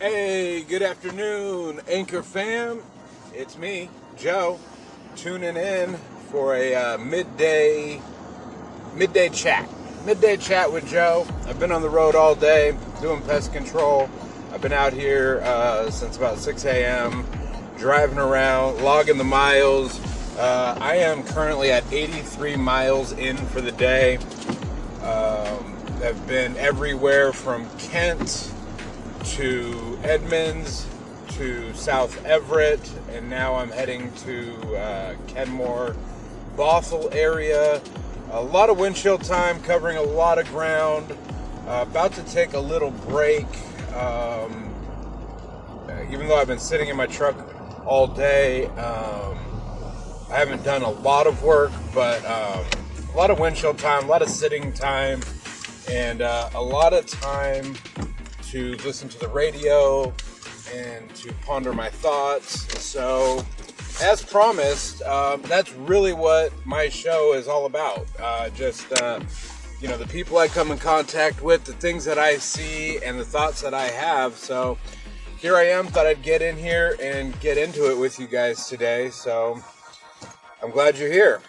Hey, good afternoon, Anchor fam. It's me, Joe, tuning in for a uh, midday midday chat. Midday chat with Joe. I've been on the road all day doing pest control. I've been out here uh, since about 6 a.m. driving around, logging the miles. Uh, I am currently at 83 miles in for the day. Um, I've been everywhere from Kent to Edmonds to South Everett, and now I'm heading to uh, Kenmore, Bothell area. A lot of windshield time, covering a lot of ground. Uh, about to take a little break. Um, even though I've been sitting in my truck all day, um, I haven't done a lot of work, but um, a lot of windshield time, a lot of sitting time, and uh, a lot of time to listen to the radio and to ponder my thoughts. So, as promised, um, that's really what my show is all about. Uh, just, uh, you know, the people I come in contact with, the things that I see, and the thoughts that I have. So, here I am. Thought I'd get in here and get into it with you guys today. So, I'm glad you're here.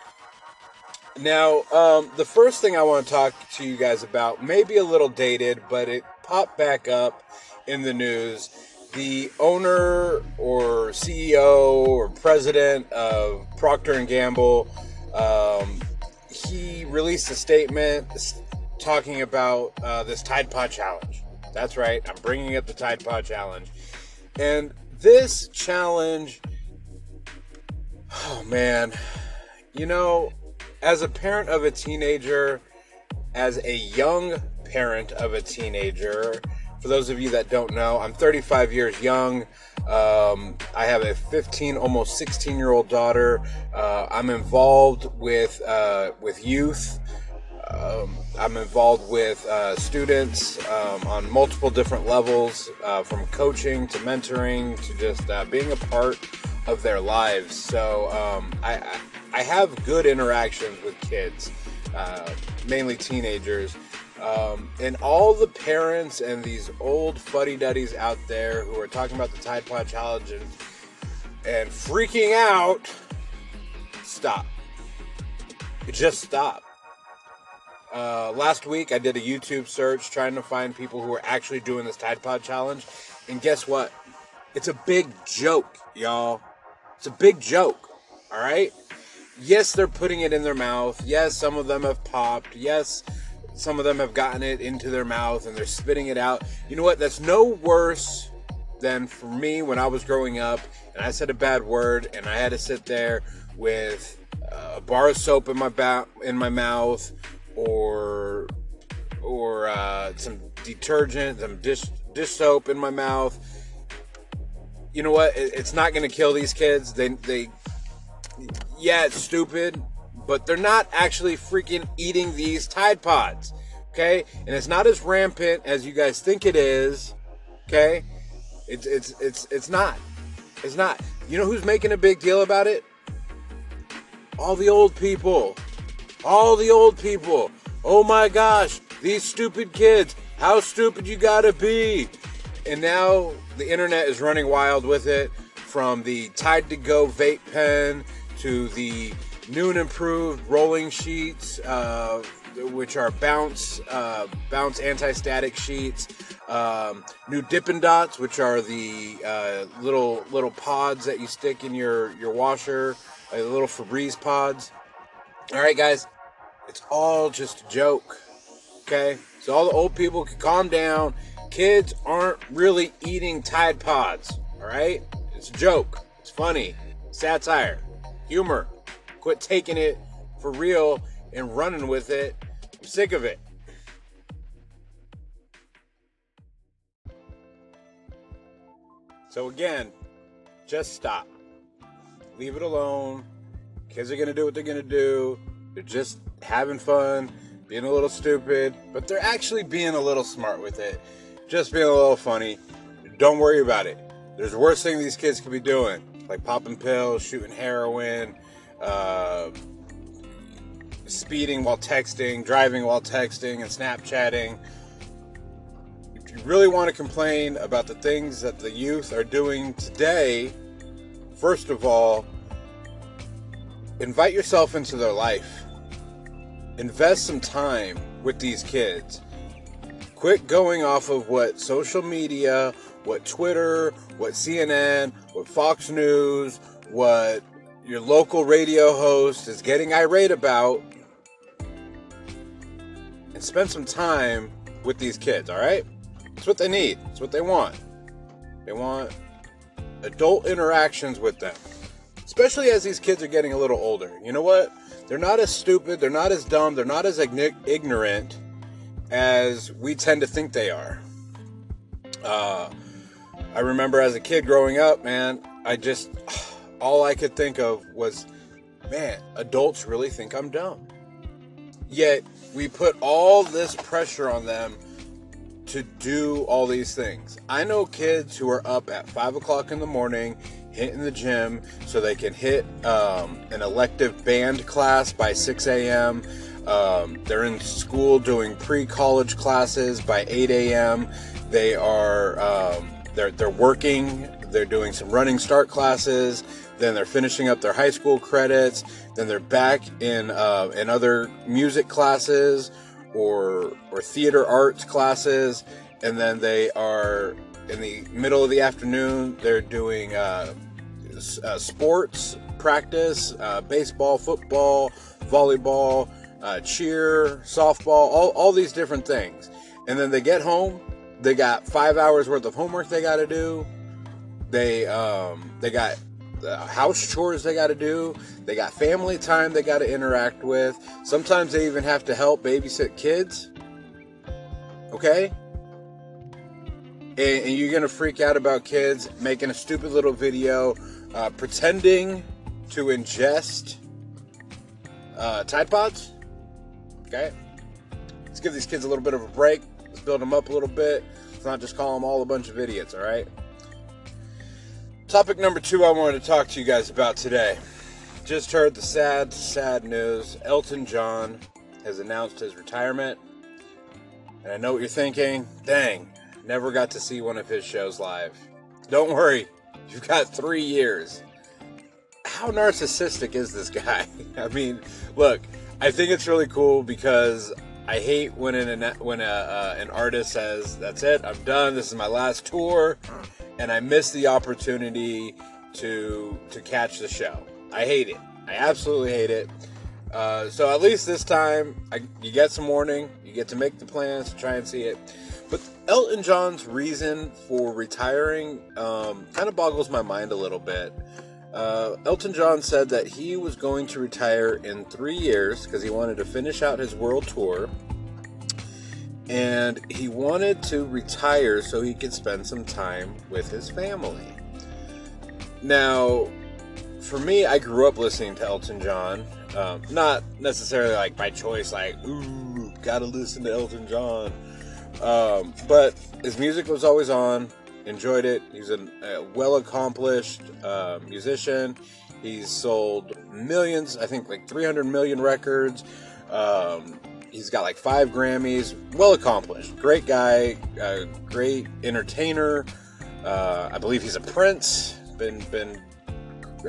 Now, um, the first thing I want to talk to you guys about may be a little dated, but it popped back up in the news. The owner or CEO or president of Procter and Gamble, um, he released a statement talking about uh, this Tide Pod challenge. That's right, I'm bringing up the Tide Pod challenge, and this challenge. Oh man, you know, as a parent of a teenager, as a young parent of a teenager. For those of you that don't know, I'm 35 years young. Um, I have a 15, almost 16 year old daughter. Uh, I'm involved with uh, with youth. Um, I'm involved with uh, students um, on multiple different levels, uh, from coaching to mentoring to just uh, being a part of their lives. So um, I, I have good interactions with kids, uh, mainly teenagers. Um, and all the parents and these old fuddy duddies out there who are talking about the Tide Pod Challenge and, and freaking out, stop. Just stop. Uh, last week, I did a YouTube search trying to find people who are actually doing this Tide Pod Challenge. And guess what? It's a big joke, y'all. It's a big joke, all right? Yes, they're putting it in their mouth. Yes, some of them have popped. Yes, some of them have gotten it into their mouth and they're spitting it out. You know what? That's no worse than for me when I was growing up and I said a bad word and I had to sit there with a bar of soap in my ba- in my mouth or or uh, some detergent, some dish dish soap in my mouth. You know what? it's not going to kill these kids. They they yeah, it's stupid but they're not actually freaking eating these Tide Pods. Okay? And it's not as rampant as you guys think it is. Okay? It's it's it's it's not. It's not. You know who's making a big deal about it? All the old people. All the old people. Oh my gosh, these stupid kids. How stupid you gotta be. And now the internet is running wild with it from the Tide to Go vape pen to the new and improved rolling sheets, uh, which are bounce uh, bounce anti-static sheets. Um, new Dippin' Dots, which are the uh, little little pods that you stick in your your washer, uh, little Febreze pods. All right, guys, it's all just a joke. Okay, so all the old people can calm down. Kids aren't really eating Tide Pods. All right, it's a joke. It's funny, satire, humor. Quit taking it for real and running with it. I'm sick of it. So, again, just stop. Leave it alone. Kids are to do what they're to do. They're just having fun, being a little stupid, but they're actually being a little smart with it. Just being a little funny. Don't worry about it. There's worse things these kids could be doing, like popping pills, shooting heroin, uh, speeding while texting, driving while texting, and Snapchatting. if you really want to complain about the things that the youth are doing today, first of all, invite yourself into their life. Invest some time with these kids. Quit going off of what social media, what Twitter, what CNN, what Fox News, what your local radio host is getting irate about and spend some time with these kids, all right? It's what they need. It's what they want. They want adult interactions with them. Especially as these kids are getting a little older. You know what? They're not as stupid, they're not as dumb, they're not as ignorant as we tend to think they are. Uh, I remember as a kid growing up, man, I just, all I could think of was, man, adults really think I'm dumb. Yet, we put all this pressure on them to do all these things. I know kids who are up at 5 o'clock in the morning hitting the gym so they can hit um, an elective band class by 6 a.m. Um, they're in school doing pre-college classes by 8 a.m. They are um, they're they're working. They're doing some running start classes. Then they're finishing up their high school credits. Then they're back in uh, in other music classes or or theater arts classes. And then they are in the middle of the afternoon. They're doing uh, uh, sports practice, uh, baseball, football, volleyball uh, cheer, softball, all, all these different things. And then they get home, they got five hours worth of homework they got to do. They um, they got house chores they got to do. They got family time they got to interact with. Sometimes they even have to help babysit kids. Okay? And, and you're going to freak out about kids making a stupid little video, uh, pretending to ingest uh, Tide Pods? Okay? Let's give these kids a little bit of a break. Let's build them up a little bit. Let's not just call them all a bunch of idiots, all right? Topic number two I wanted to talk to you guys about today. Just heard the sad, sad news. Elton John has announced his retirement. And I know what you're thinking. Dang, never got to see one of his shows live. Don't worry, you've got three years. How narcissistic is this guy? I mean, look, I think it's really cool because I hate when an when a, uh, an artist says, "That's it, I'm done. This is my last tour," and I miss the opportunity to to catch the show. I hate it. I absolutely hate it. Uh, so at least this time, I, you get some warning. You get to make the plans to try and see it. But Elton John's reason for retiring um, kind of boggles my mind a little bit. Uh, Elton John said that he was going to retire in three years because he wanted to finish out his world tour. And he wanted to retire so he could spend some time with his family. Now, for me, I grew up listening to Elton John. Um, not necessarily like by choice, like, ooh, gotta listen to Elton John. Um, but his music was always on enjoyed it. He's a, a well accomplished uh, musician. He's sold millions, I think like 300 million records. Um, he's got like five Grammys. Well accomplished. Great guy. Uh, great entertainer. Uh, I believe he's a prince. Been been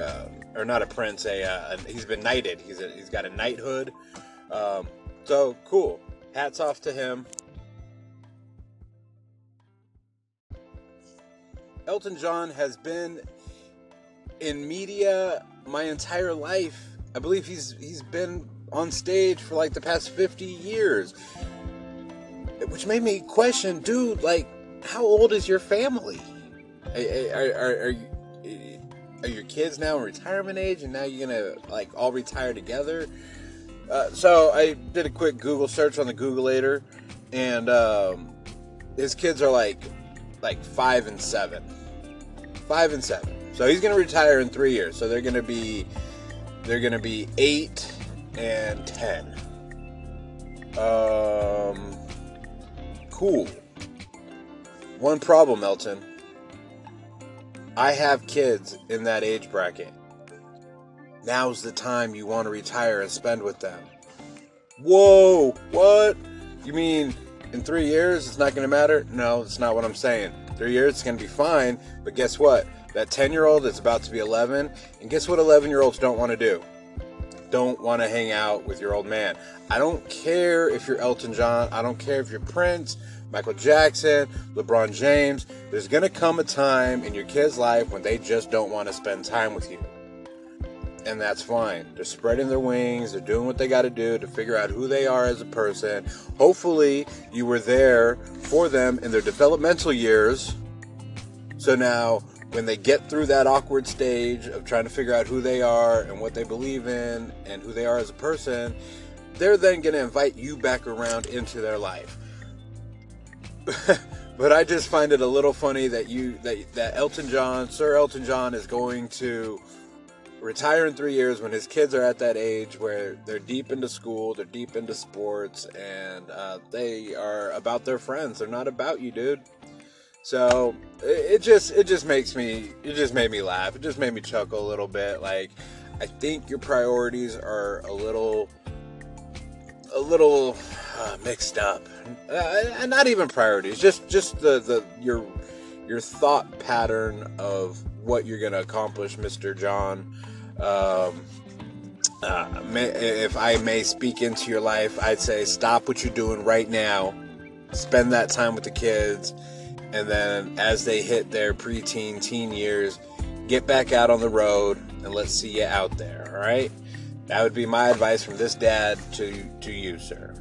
uh, or not a prince. A, uh, he's been knighted. He's a, he's got a knighthood. Um, so cool. Hats off to him. Elton John has been in media my entire life. I believe he's he's been on stage for like the past 50 years. Which made me question, dude, like how old is your family? Are, are, are, you, are your kids now in retirement age and now you're gonna like all retire together? Uh, so I did a quick Google search on the Googleator, and um, his kids are like like five and seven. Five and seven. So he's gonna retire in three years. So they're gonna be they're gonna be eight and ten. Um cool. One problem, Elton. I have kids in that age bracket. Now's the time you want to retire and spend with them. Whoa, what? You mean in three years it's not going to matter? No, it's not what I'm saying. Three years it's going to be fine, but guess what? That 10 year old is about to be 11, and guess what 11 year olds don't want to do? Don't want to hang out with your old man. I don't care if you're Elton John, I don't care if you're Prince, Michael Jackson, LeBron James. There's going to come a time in your kid's life when they just don't want to spend time with you and that's fine. They're spreading their wings, they're doing what they got to do to figure out who they are as a person. Hopefully, you were there for them in their developmental years. So now, when they get through that awkward stage of trying to figure out who they are and what they believe in and who they are as a person, they're then going to invite you back around into their life. but I just find it a little funny that you that that Elton John, Sir Elton John is going to retire in three years when his kids are at that age where they're deep into school, they're deep into sports, and uh, they are about their friends. They're not about you, dude. So it, it just it just makes me it just made me laugh. It just made me chuckle a little bit. Like I think your priorities are a little a little uh, mixed up, uh, not even priorities. Just just the the your your thought pattern of what you're gonna accomplish, Mister John. Um, uh, may, if I may speak into your life, I'd say stop what you're doing right now, spend that time with the kids, and then as they hit their preteen, teen years, get back out on the road and let's see you out there. All right, that would be my advice from this dad to to you, sir.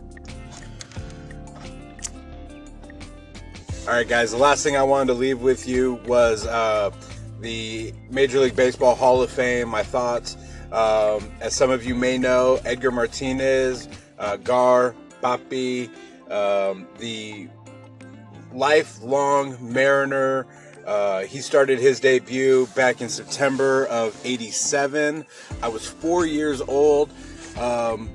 All right, guys. The last thing I wanted to leave with you was. Uh, the Major League Baseball Hall of Fame, my thoughts. Um, as some of you may know, Edgar Martinez, uh, Gar, Papi, um, the lifelong Mariner. Uh, he started his debut back in September of 87. I was four years old. Um,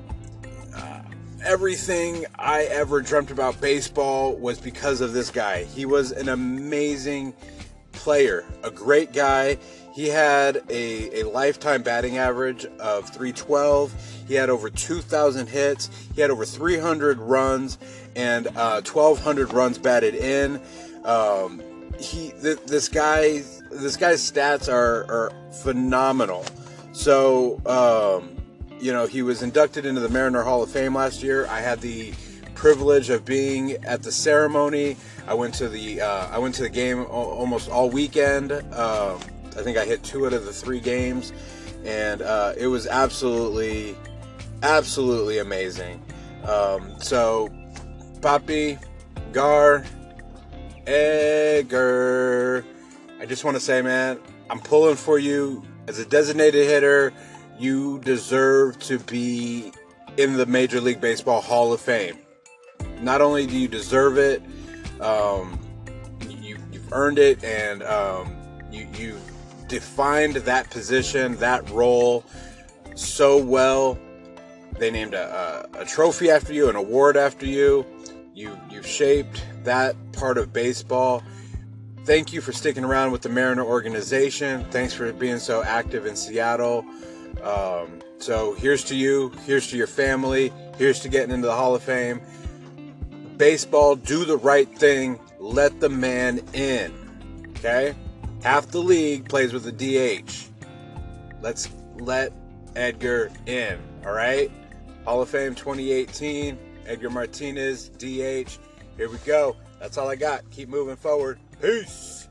uh, everything I ever dreamt about baseball was because of this guy. He was an amazing player, a great guy. He had a, a lifetime batting average of 312. He had over 2,000 hits. He had over 300 runs and uh, 1,200 runs batted in. Um, he th- this guy this guy's stats are, are phenomenal. So um, you know he was inducted into the Mariner Hall of Fame last year. I had the privilege of being at the ceremony. I went to the uh, I went to the game almost all weekend. Uh, I think I hit two out of the three games, and uh, it was absolutely, absolutely amazing. Um, so, Papi, Gar, Edgar, I just want to say, man, I'm pulling for you as a designated hitter. You deserve to be in the Major League Baseball Hall of Fame. Not only do you deserve it, um, you, you've earned it, and um, you you defined that position, that role so well. They named a, a, a trophy after you, an award after you. You you've shaped that part of baseball. Thank you for sticking around with the Mariner organization. Thanks for being so active in Seattle. Um, so here's to you. Here's to your family. Here's to getting into the Hall of Fame baseball, do the right thing, let the man in. Okay? Half the league plays with a DH. Let's let Edgar in. All right? Hall of Fame 2018, Edgar Martinez, DH. Here we go. That's all I got. Keep moving forward. Peace.